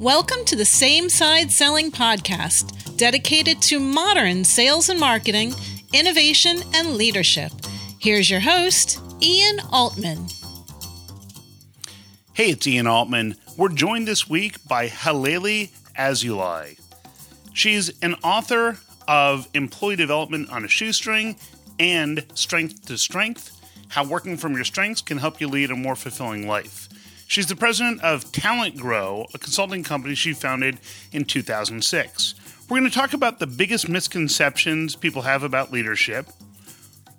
Welcome to the Same Side Selling Podcast, dedicated to modern sales and marketing, innovation, and leadership. Here's your host, Ian Altman. Hey, it's Ian Altman. We're joined this week by Halelly Azulay. She's an author of Employee Development on a Shoestring and Strength to Strength How Working from Your Strengths Can Help You Lead a More Fulfilling Life. She's the president of Talent Grow, a consulting company she founded in 2006. We're going to talk about the biggest misconceptions people have about leadership,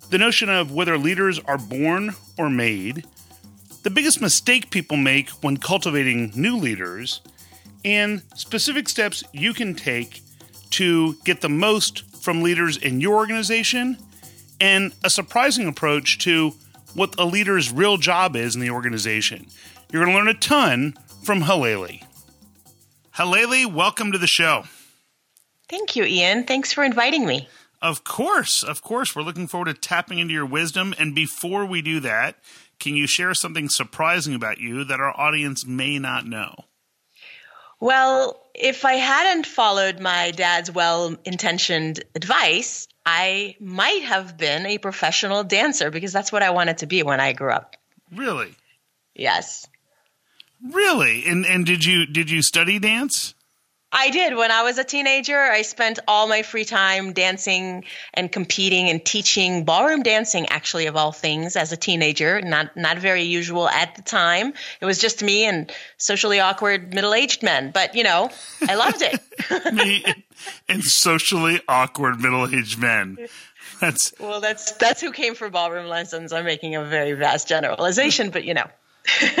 the notion of whether leaders are born or made, the biggest mistake people make when cultivating new leaders, and specific steps you can take to get the most from leaders in your organization, and a surprising approach to what a leader's real job is in the organization. You're going to learn a ton from Halelly. Halelly, welcome to the show. Thank you, Ian. Thanks for inviting me. Of course, of course. We're looking forward to tapping into your wisdom. And before we do that, can you share something surprising about you that our audience may not know? Well, if I hadn't followed my dad's well intentioned advice, I might have been a professional dancer because that's what I wanted to be when I grew up. Really? Yes. Really? And and did you did you study dance? I did. When I was a teenager, I spent all my free time dancing and competing and teaching ballroom dancing, actually, of all things, as a teenager. Not, not very usual at the time. It was just me and socially awkward middle aged men. But, you know, I loved it. me and socially awkward middle aged men. That's well, that's that's who came for ballroom lessons. I'm making a very vast generalization, but you know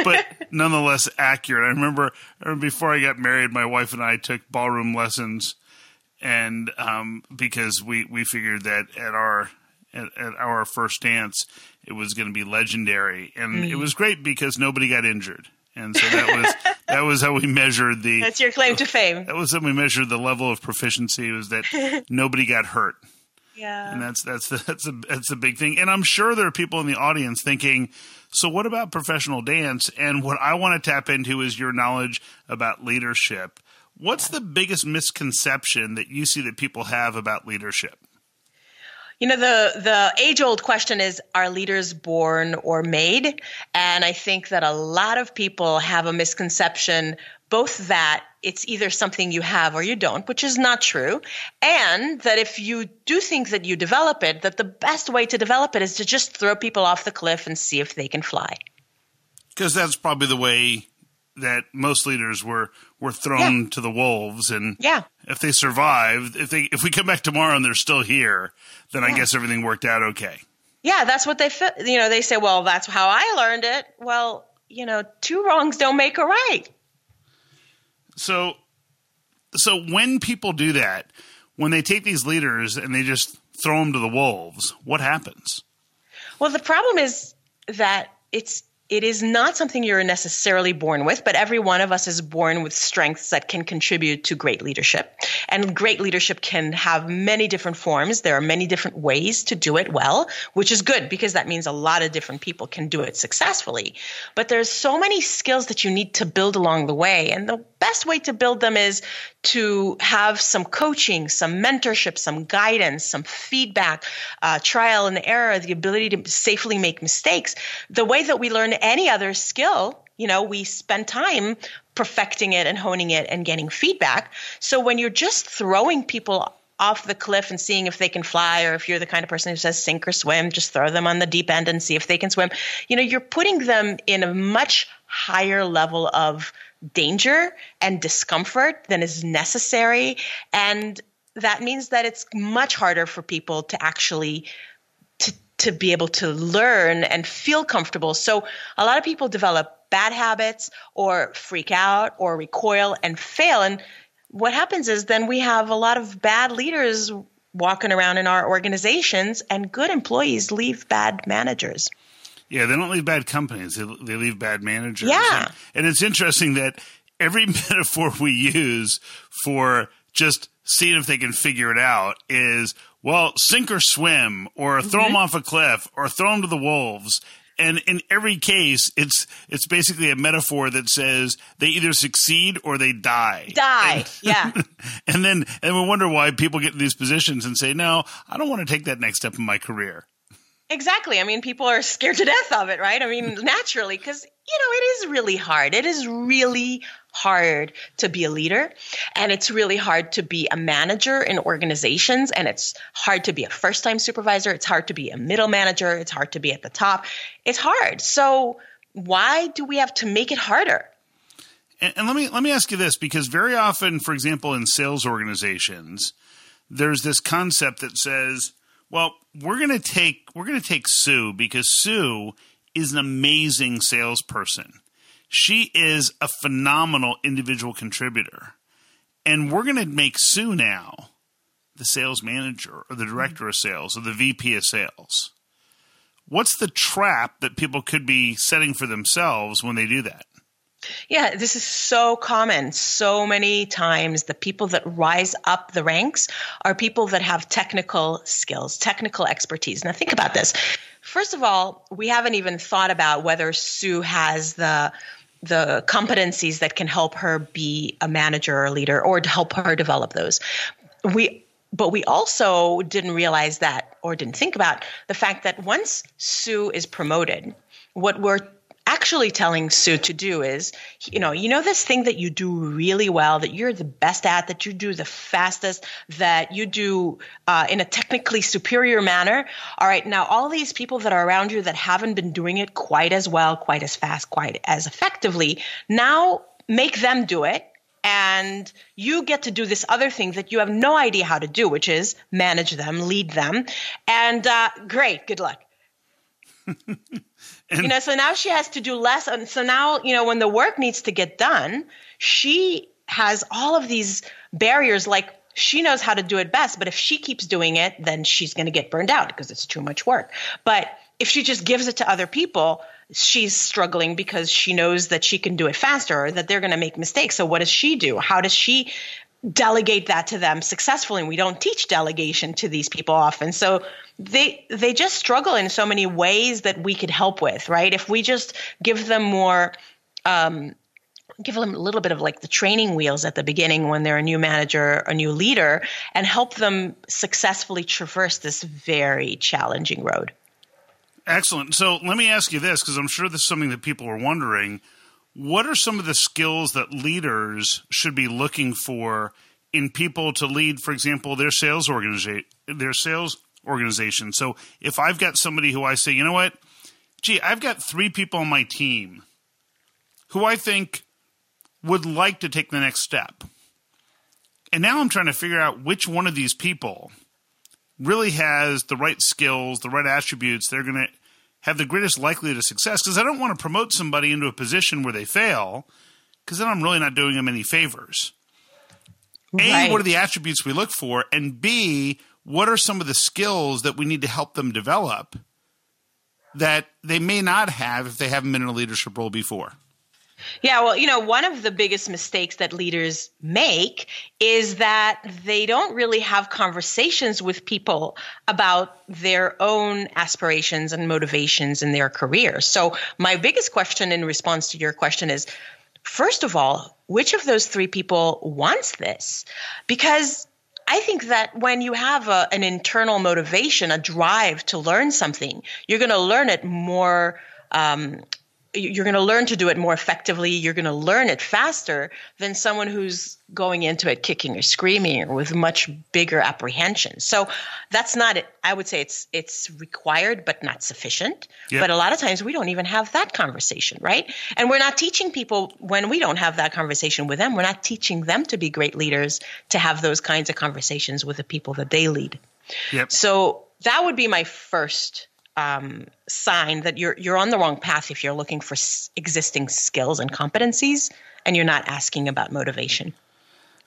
but nonetheless accurate. I remember, I remember, before I got married, my wife and I took ballroom lessons, and um, because we we figured that at our at, at our first dance it was going to be legendary, and mm. it was great because nobody got injured. And so that was that was how we measured the. That's your claim to fame. That was how we measured the level of proficiency. Was that nobody got hurt. Yeah. And that's that's the, that's a that's a big thing. And I'm sure there are people in the audience thinking, so what about professional dance? And what I want to tap into is your knowledge about leadership. What's the biggest misconception that you see that people have about leadership? You know, the, the age old question is are leaders born or made? And I think that a lot of people have a misconception both that it's either something you have or you don't, which is not true, and that if you do think that you develop it, that the best way to develop it is to just throw people off the cliff and see if they can fly. Because that's probably the way that most leaders were were thrown yeah. to the wolves and yeah. if they survive if they if we come back tomorrow and they're still here then yeah. i guess everything worked out okay. Yeah that's what they you know they say well that's how i learned it. Well you know two wrongs don't make a right. So so when people do that when they take these leaders and they just throw them to the wolves what happens? Well the problem is that it's it is not something you're necessarily born with, but every one of us is born with strengths that can contribute to great leadership. And great leadership can have many different forms. There are many different ways to do it well, which is good because that means a lot of different people can do it successfully. But there's so many skills that you need to build along the way. And the best way to build them is to have some coaching, some mentorship, some guidance, some feedback, uh, trial and error, the ability to safely make mistakes. The way that we learn any other skill, you know, we spend time perfecting it and honing it and getting feedback. So when you're just throwing people off the cliff and seeing if they can fly, or if you're the kind of person who says sink or swim, just throw them on the deep end and see if they can swim. You know, you're putting them in a much higher level of danger and discomfort than is necessary. And that means that it's much harder for people to actually to, to be able to learn and feel comfortable. So a lot of people develop bad habits or freak out or recoil and fail. And what happens is then we have a lot of bad leaders walking around in our organizations and good employees leave bad managers. Yeah, they don't leave bad companies; they, they leave bad managers. Yeah, and it's interesting that every metaphor we use for just seeing if they can figure it out is well, sink or swim, or throw mm-hmm. them off a cliff, or throw them to the wolves. and in every case, it's it's basically a metaphor that says they either succeed or they die. Die, and, yeah. and then and we wonder why people get in these positions and say, "No, I don't want to take that next step in my career." Exactly. I mean, people are scared to death of it, right? I mean, naturally, because, you know, it is really hard. It is really hard to be a leader, and it's really hard to be a manager in organizations, and it's hard to be a first time supervisor. It's hard to be a middle manager. It's hard to be at the top. It's hard. So, why do we have to make it harder? And, and let me let me ask you this because very often, for example, in sales organizations, there's this concept that says well, we're gonna take we're gonna take Sue because Sue is an amazing salesperson. She is a phenomenal individual contributor. And we're gonna make Sue now the sales manager or the director of sales or the VP of sales. What's the trap that people could be setting for themselves when they do that? Yeah, this is so common. So many times, the people that rise up the ranks are people that have technical skills, technical expertise. Now, think about this. First of all, we haven't even thought about whether Sue has the the competencies that can help her be a manager or a leader or to help her develop those. We but we also didn't realize that or didn't think about the fact that once Sue is promoted, what we're actually telling Sue to do is, you know, you know this thing that you do really well, that you're the best at, that you do the fastest, that you do uh, in a technically superior manner. All right, now all these people that are around you that haven't been doing it quite as well, quite as fast, quite as effectively, now make them do it. And you get to do this other thing that you have no idea how to do, which is manage them, lead them. And uh, great, good luck. And you know, so now she has to do less. And so now, you know, when the work needs to get done, she has all of these barriers like she knows how to do it best, but if she keeps doing it, then she's going to get burned out because it's too much work. But if she just gives it to other people, she's struggling because she knows that she can do it faster or that they're going to make mistakes. So what does she do? How does she delegate that to them successfully? And we don't teach delegation to these people often. So they they just struggle in so many ways that we could help with, right? If we just give them more um, give them a little bit of like the training wheels at the beginning when they're a new manager, a new leader, and help them successfully traverse this very challenging road. Excellent. So let me ask you this, because I'm sure this is something that people are wondering. What are some of the skills that leaders should be looking for in people to lead, for example, their sales organization, their sales organization. So if I've got somebody who I say, you know what, gee, I've got three people on my team who I think would like to take the next step. And now I'm trying to figure out which one of these people really has the right skills, the right attributes. They're going to have the greatest likelihood of success because I don't want to promote somebody into a position where they fail because then I'm really not doing them any favors. Right. A, what are the attributes we look for? And B, what are some of the skills that we need to help them develop that they may not have if they haven't been in a leadership role before? Yeah, well, you know, one of the biggest mistakes that leaders make is that they don't really have conversations with people about their own aspirations and motivations in their career. So, my biggest question in response to your question is first of all, which of those three people wants this? Because I think that when you have a, an internal motivation, a drive to learn something, you're going to learn it more um, you're going to learn to do it more effectively. You're going to learn it faster than someone who's going into it kicking or screaming or with much bigger apprehension. So that's not it. I would say it's it's required but not sufficient. Yep. But a lot of times we don't even have that conversation, right? And we're not teaching people when we don't have that conversation with them. We're not teaching them to be great leaders to have those kinds of conversations with the people that they lead. Yep. So that would be my first um, sign that you're you're on the wrong path if you're looking for s- existing skills and competencies and you're not asking about motivation.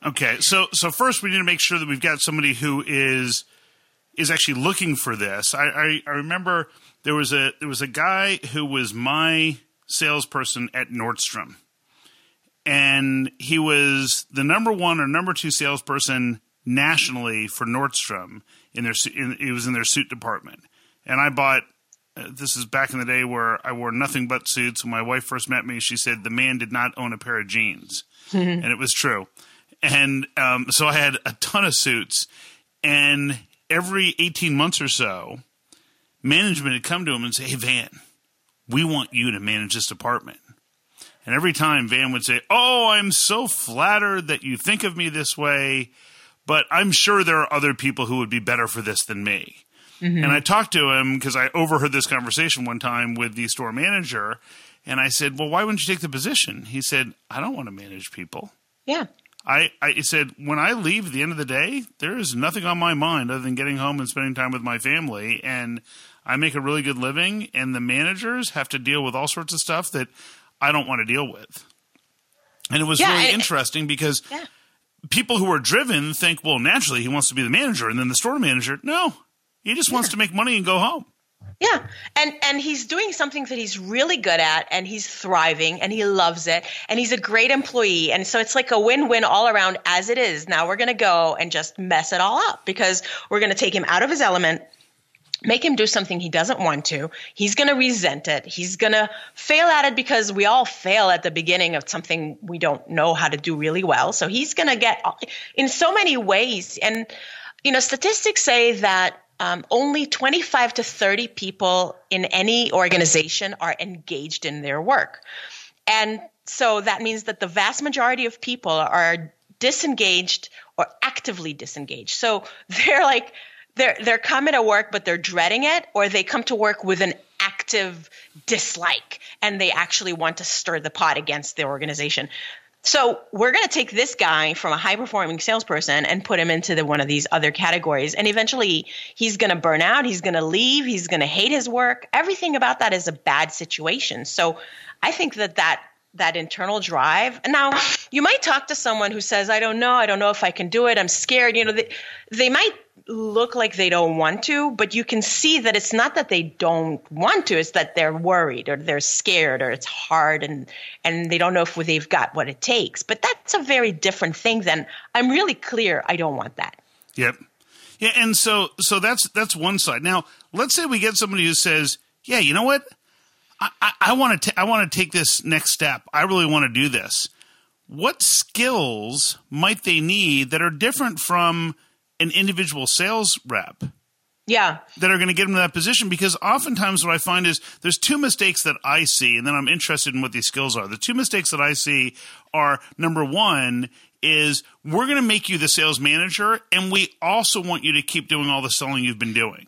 Okay, so so first we need to make sure that we've got somebody who is is actually looking for this. I, I, I remember there was a there was a guy who was my salesperson at Nordstrom, and he was the number one or number two salesperson nationally for Nordstrom in their in, it was in their suit department and I bought uh, this is back in the day where I wore nothing but suits. When my wife first met me, she said the man did not own a pair of jeans, and it was true. And um, so I had a ton of suits, and every eighteen months or so, management would come to him and say, "Hey, Van, we want you to manage this department." And every time Van would say, "Oh, I'm so flattered that you think of me this way." But I'm sure there are other people who would be better for this than me. Mm-hmm. And I talked to him because I overheard this conversation one time with the store manager. And I said, Well, why wouldn't you take the position? He said, I don't want to manage people. Yeah. I, I said, when I leave at the end of the day, there is nothing on my mind other than getting home and spending time with my family. And I make a really good living, and the managers have to deal with all sorts of stuff that I don't want to deal with. And it was yeah, really I, interesting because yeah. people who are driven think, well, naturally he wants to be the manager. And then the store manager, no, he just wants to make money and go home. Yeah. And and he's doing something that he's really good at and he's thriving and he loves it and he's a great employee and so it's like a win-win all around as it is. Now we're going to go and just mess it all up because we're going to take him out of his element make him do something he doesn't want to. He's going to resent it. He's going to fail at it because we all fail at the beginning of something we don't know how to do really well. So he's going to get in so many ways and you know statistics say that um, only 25 to 30 people in any organization are engaged in their work. And so that means that the vast majority of people are disengaged or actively disengaged. So they're like, they're, they're coming to work, but they're dreading it, or they come to work with an active dislike and they actually want to stir the pot against the organization. So we're going to take this guy from a high performing salesperson and put him into the, one of these other categories. And eventually he's going to burn out. He's going to leave. He's going to hate his work. Everything about that is a bad situation. So I think that that that internal drive. Now, you might talk to someone who says, I don't know, I don't know if I can do it, I'm scared. You know, they, they might look like they don't want to, but you can see that it's not that they don't want to, it's that they're worried or they're scared or it's hard and and they don't know if they've got what it takes. But that's a very different thing than I'm really clear I don't want that. Yep. Yeah, and so so that's that's one side. Now, let's say we get somebody who says, "Yeah, you know what? I I want to I want to take this next step. I really want to do this." What skills might they need that are different from an individual sales rep. Yeah. That are going to get them to that position because oftentimes what I find is there's two mistakes that I see, and then I'm interested in what these skills are. The two mistakes that I see are number one is we're going to make you the sales manager, and we also want you to keep doing all the selling you've been doing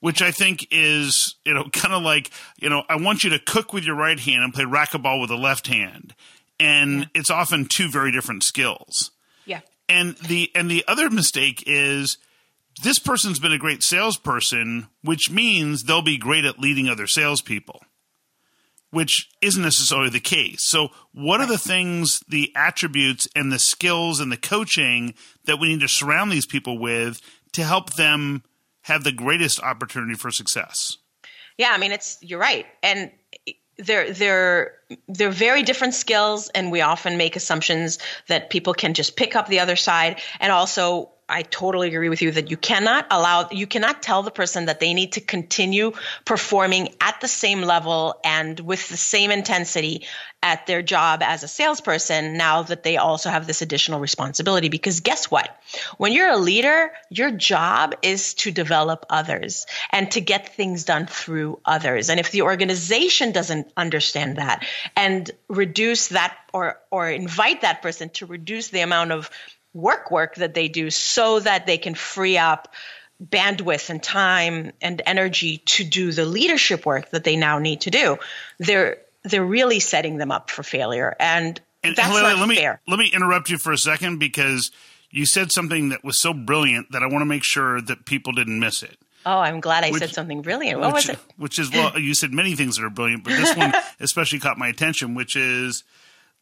which I think is, you know, kind of like, you know, I want you to cook with your right hand and play racquetball with the left hand. And yeah. it's often two very different skills. And the and the other mistake is this person's been a great salesperson, which means they'll be great at leading other salespeople, which isn't necessarily the case. So, what are the things, the attributes, and the skills and the coaching that we need to surround these people with to help them have the greatest opportunity for success? Yeah, I mean, it's you're right, and they're they're they're very different skills and we often make assumptions that people can just pick up the other side. And also I totally agree with you that you cannot allow, you cannot tell the person that they need to continue performing at the same level and with the same intensity at their job as a salesperson now that they also have this additional responsibility. Because guess what? When you're a leader, your job is to develop others and to get things done through others. And if the organization doesn't understand that and reduce that or, or invite that person to reduce the amount of work work that they do so that they can free up bandwidth and time and energy to do the leadership work that they now need to do they're they're really setting them up for failure and, and that's not let me fair. let me interrupt you for a second because you said something that was so brilliant that I want to make sure that people didn't miss it. Oh, I'm glad I which, said something brilliant. What which, was it? Which is well, you said many things that are brilliant, but this one especially caught my attention, which is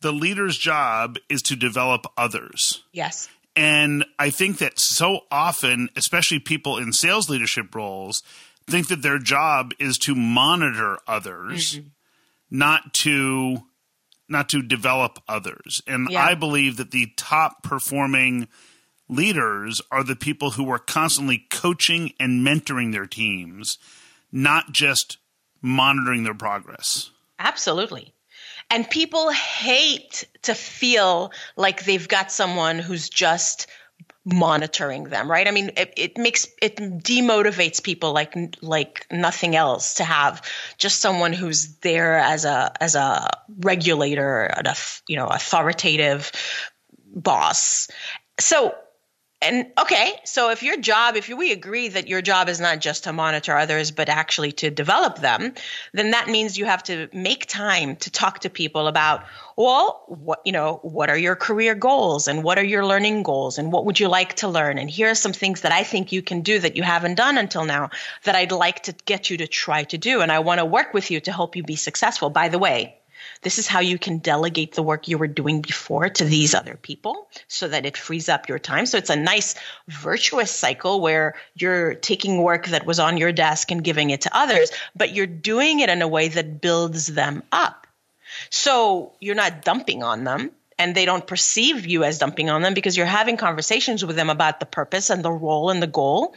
the leader's job is to develop others. Yes. And I think that so often, especially people in sales leadership roles, think that their job is to monitor others, mm-hmm. not to not to develop others. And yeah. I believe that the top performing leaders are the people who are constantly coaching and mentoring their teams, not just monitoring their progress. Absolutely. And people hate to feel like they've got someone who's just monitoring them, right? I mean, it, it, makes it demotivates people like like nothing else to have just someone who's there as a as a regulator, a you know authoritative boss. So and okay, so if your job, if we agree that your job is not just to monitor others, but actually to develop them, then that means you have to make time to talk to people about, well, what, you know, what are your career goals and what are your learning goals and what would you like to learn? And here are some things that I think you can do that you haven't done until now that I'd like to get you to try to do. And I want to work with you to help you be successful. By the way, this is how you can delegate the work you were doing before to these other people so that it frees up your time. So it's a nice virtuous cycle where you're taking work that was on your desk and giving it to others, but you're doing it in a way that builds them up. So you're not dumping on them and they don't perceive you as dumping on them because you're having conversations with them about the purpose and the role and the goal.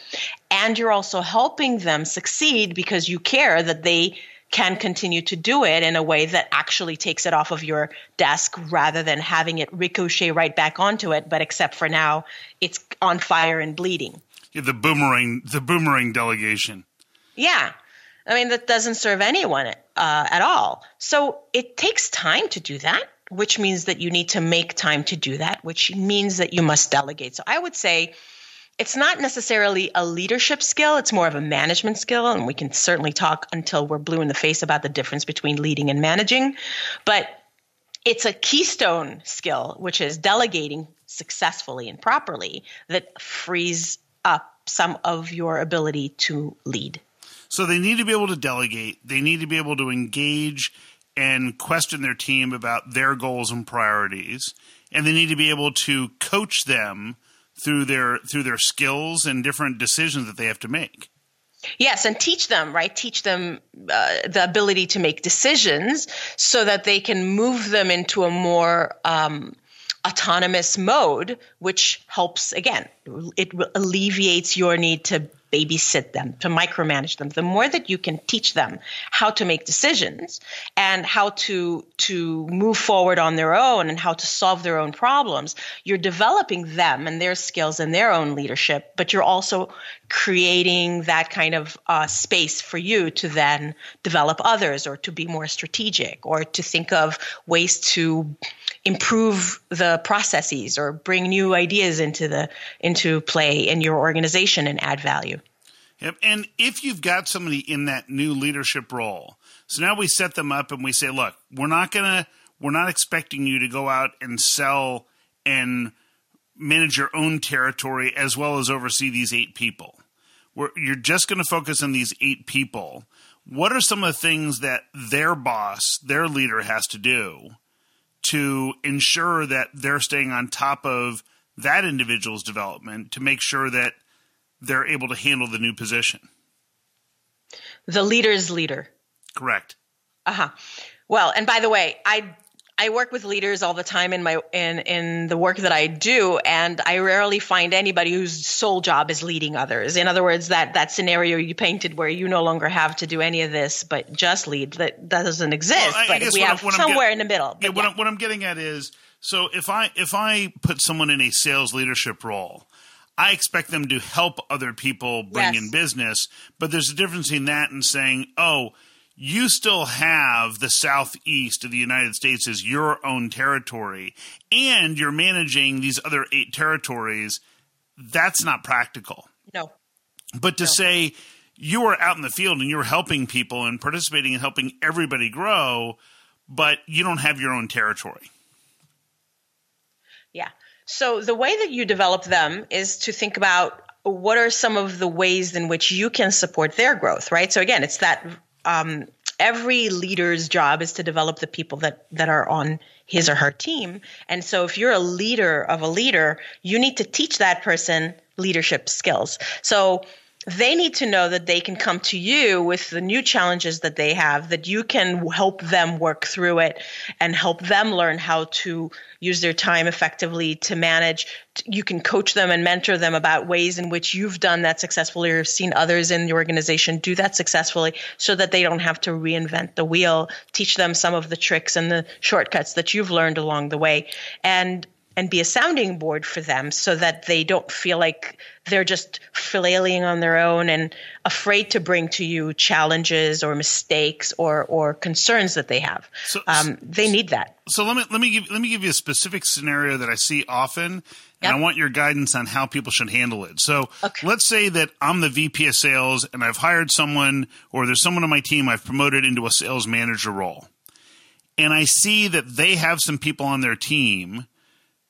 And you're also helping them succeed because you care that they can continue to do it in a way that actually takes it off of your desk rather than having it ricochet right back onto it. But except for now, it's on fire and bleeding. Yeah, the boomerang, the boomerang delegation. Yeah. I mean, that doesn't serve anyone uh, at all. So it takes time to do that, which means that you need to make time to do that, which means that you must delegate. So I would say, it's not necessarily a leadership skill, it's more of a management skill. And we can certainly talk until we're blue in the face about the difference between leading and managing. But it's a keystone skill, which is delegating successfully and properly, that frees up some of your ability to lead. So they need to be able to delegate, they need to be able to engage and question their team about their goals and priorities, and they need to be able to coach them through their through their skills and different decisions that they have to make. Yes, and teach them, right? Teach them uh, the ability to make decisions so that they can move them into a more um, autonomous mode, which helps, again, it alleviates your need to babysit them, to micromanage them. The more that you can teach them how to make decisions and how to to move forward on their own and how to solve their own problems, you're developing them and their skills and their own leadership, but you're also creating that kind of uh, space for you to then develop others or to be more strategic or to think of ways to improve the processes or bring new ideas into the into play in your organization and add value. Yep. And if you've got somebody in that new leadership role, so now we set them up and we say, look, we're not gonna we're not expecting you to go out and sell and manage your own territory as well as oversee these eight people. We're, you're just going to focus on these eight people. What are some of the things that their boss, their leader, has to do to ensure that they're staying on top of that individual's development to make sure that they're able to handle the new position. The leader's leader. Correct. Uh huh. Well, and by the way, I I work with leaders all the time in my in in the work that I do, and I rarely find anybody whose sole job is leading others. In other words, that that scenario you painted where you no longer have to do any of this, but just lead that, that doesn't exist. Well, but we have somewhere in the middle. Yeah, what, I'm, what I'm getting at is so if I if I put someone in a sales leadership role. I expect them to help other people bring yes. in business, but there's a difference in that and saying, "Oh, you still have the southeast of the United States as your own territory, and you're managing these other eight territories, that's not practical. No. But to no. say you are out in the field and you're helping people and participating and helping everybody grow, but you don't have your own territory. Yeah. So the way that you develop them is to think about what are some of the ways in which you can support their growth, right? So again, it's that um, every leader's job is to develop the people that that are on his or her team. And so if you're a leader of a leader, you need to teach that person leadership skills. So they need to know that they can come to you with the new challenges that they have, that you can help them work through it and help them learn how to use their time effectively to manage. You can coach them and mentor them about ways in which you've done that successfully or seen others in the organization do that successfully so that they don't have to reinvent the wheel. Teach them some of the tricks and the shortcuts that you've learned along the way. And and be a sounding board for them so that they don't feel like they're just flailing on their own and afraid to bring to you challenges or mistakes or, or concerns that they have. So, um, they need that. So let me let me give let me give you a specific scenario that I see often, and yep. I want your guidance on how people should handle it. So okay. let's say that I'm the VP of sales and I've hired someone, or there's someone on my team I've promoted into a sales manager role, and I see that they have some people on their team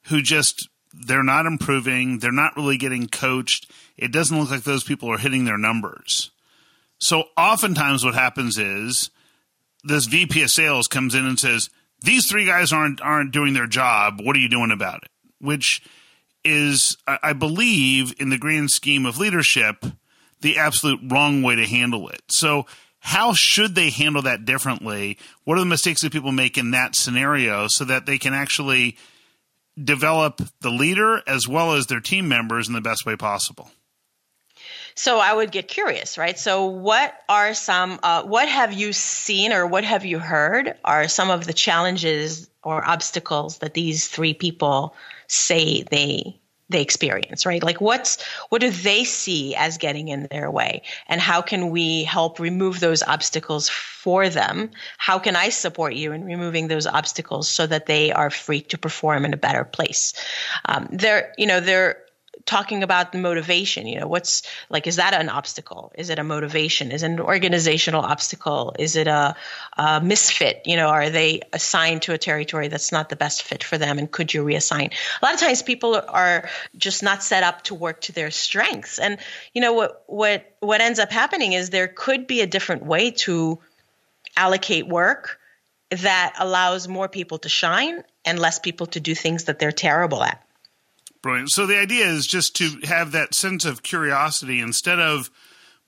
who just they're not improving, they're not really getting coached. It doesn't look like those people are hitting their numbers. So oftentimes what happens is this VP of sales comes in and says, "These three guys aren't aren't doing their job. What are you doing about it?" Which is I believe in the grand scheme of leadership the absolute wrong way to handle it. So how should they handle that differently? What are the mistakes that people make in that scenario so that they can actually develop the leader as well as their team members in the best way possible. So I would get curious, right? So what are some, uh, what have you seen or what have you heard are some of the challenges or obstacles that these three people say they they experience right? Like what's what do they see as getting in their way? And how can we help remove those obstacles for them? How can i support you in removing those obstacles so that they are free to perform in a better place? Um, they're you know they're talking about the motivation you know what's like is that an obstacle? Is it a motivation? Is it an organizational obstacle? Is it a, a, misfit? You know are they assigned to a territory that's not the best fit for them and could you reassign? A lot of times people are just not set up to work to their strengths. And you know what what what ends up happening is there could be a different way to allocate work that allows more people to shine and less people to do things that they're terrible at Brilliant. So the idea is just to have that sense of curiosity instead of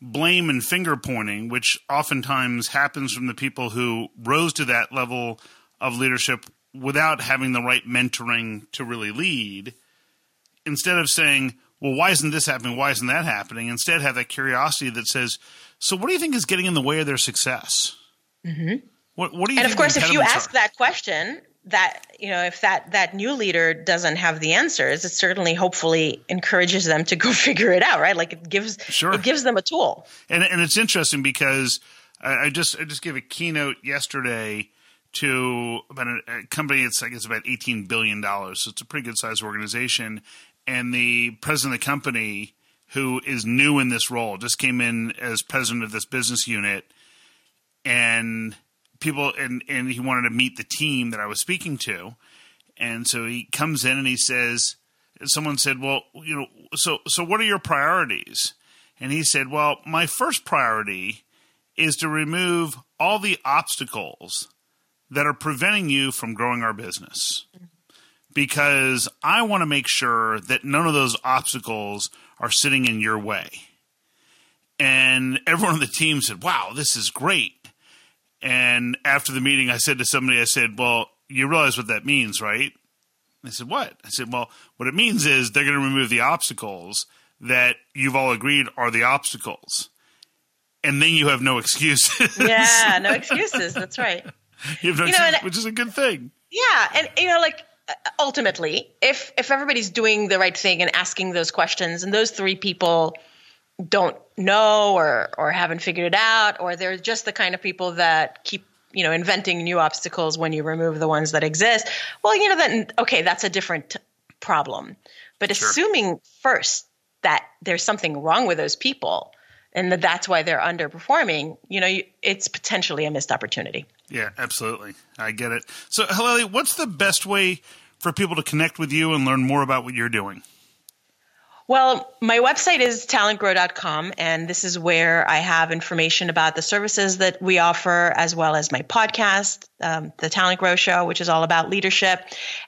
blame and finger pointing, which oftentimes happens from the people who rose to that level of leadership without having the right mentoring to really lead. Instead of saying, well, why isn't this happening? Why isn't that happening? Instead, have that curiosity that says, so what do you think is getting in the way of their success? Mm-hmm. What, what do you and of course, if you ask are? that question, that you know if that that new leader doesn't have the answers it certainly hopefully encourages them to go figure it out right? Like it gives sure. it gives them a tool. And and it's interesting because I, I just i just gave a keynote yesterday to about a, a company it's i guess about 18 billion dollars. So it's a pretty good sized organization. And the president of the company who is new in this role just came in as president of this business unit. And people and and he wanted to meet the team that I was speaking to, and so he comes in and he says, someone said, well, you know, so so what are your priorities? And he said, well, my first priority is to remove all the obstacles that are preventing you from growing our business. Because I want to make sure that none of those obstacles are sitting in your way. And everyone on the team said, Wow, this is great. And after the meeting, I said to somebody, I said, Well, you realize what that means, right? They said, What? I said, Well, what it means is they're going to remove the obstacles that you've all agreed are the obstacles. And then you have no excuses. Yeah, no excuses. That's right. you have no you excuses, know, which is a good thing. Yeah. And, you know, like, ultimately, if if everybody's doing the right thing and asking those questions, and those three people don't know or or haven't figured it out or they're just the kind of people that keep you know inventing new obstacles when you remove the ones that exist. Well you know then okay that's a different problem. But sure. assuming first that there's something wrong with those people and that that's why they're underperforming you know it's potentially a missed opportunity. Yeah absolutely. I get it. So Halelly, what's the best way for people to connect with you and learn more about what you're doing well, my website is talentgrow.com, and this is where I have information about the services that we offer, as well as my podcast, um, The Talent Grow Show, which is all about leadership.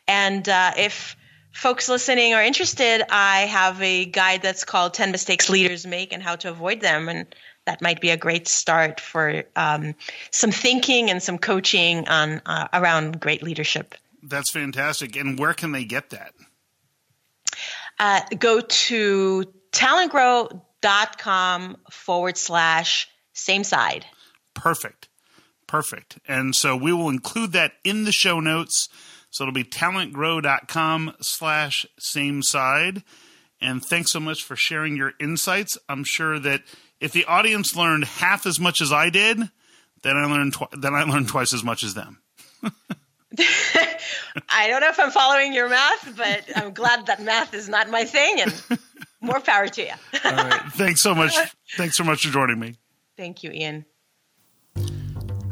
And uh, if folks listening are interested, I have a guide that's called 10 Mistakes Leaders Make and How to Avoid Them. And that might be a great start for um, some thinking and some coaching on uh, around great leadership. That's fantastic. And where can they get that? Uh, go to talentgrow.com forward slash same side. Perfect. Perfect. And so we will include that in the show notes. So it'll be talentgrow.com slash same side. And thanks so much for sharing your insights. I'm sure that if the audience learned half as much as I did, then I learned tw- then I learned twice as much as them. I don't know if I'm following your math, but I'm glad that math is not my thing, and more power to you. All right. Thanks so much. Thanks so much for joining me. Thank you, Ian.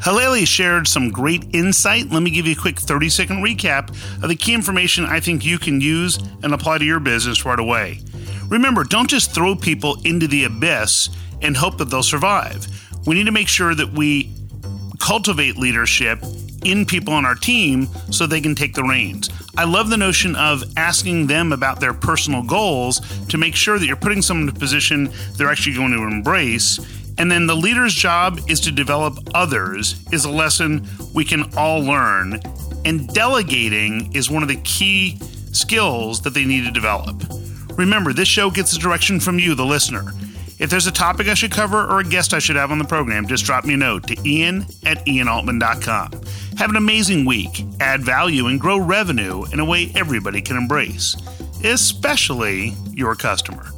Halelly shared some great insight. Let me give you a quick 30 second recap of the key information I think you can use and apply to your business right away. Remember, don't just throw people into the abyss and hope that they'll survive. We need to make sure that we cultivate leadership in people on our team so they can take the reins. I love the notion of asking them about their personal goals to make sure that you're putting someone in a position they're actually going to embrace. And then the leader's job is to develop others, is a lesson we can all learn. And delegating is one of the key skills that they need to develop. Remember, this show gets the direction from you, the listener. If there's a topic I should cover or a guest I should have on the program, just drop me a note to ian at ianaltman.com. Have an amazing week, add value, and grow revenue in a way everybody can embrace, especially your customer.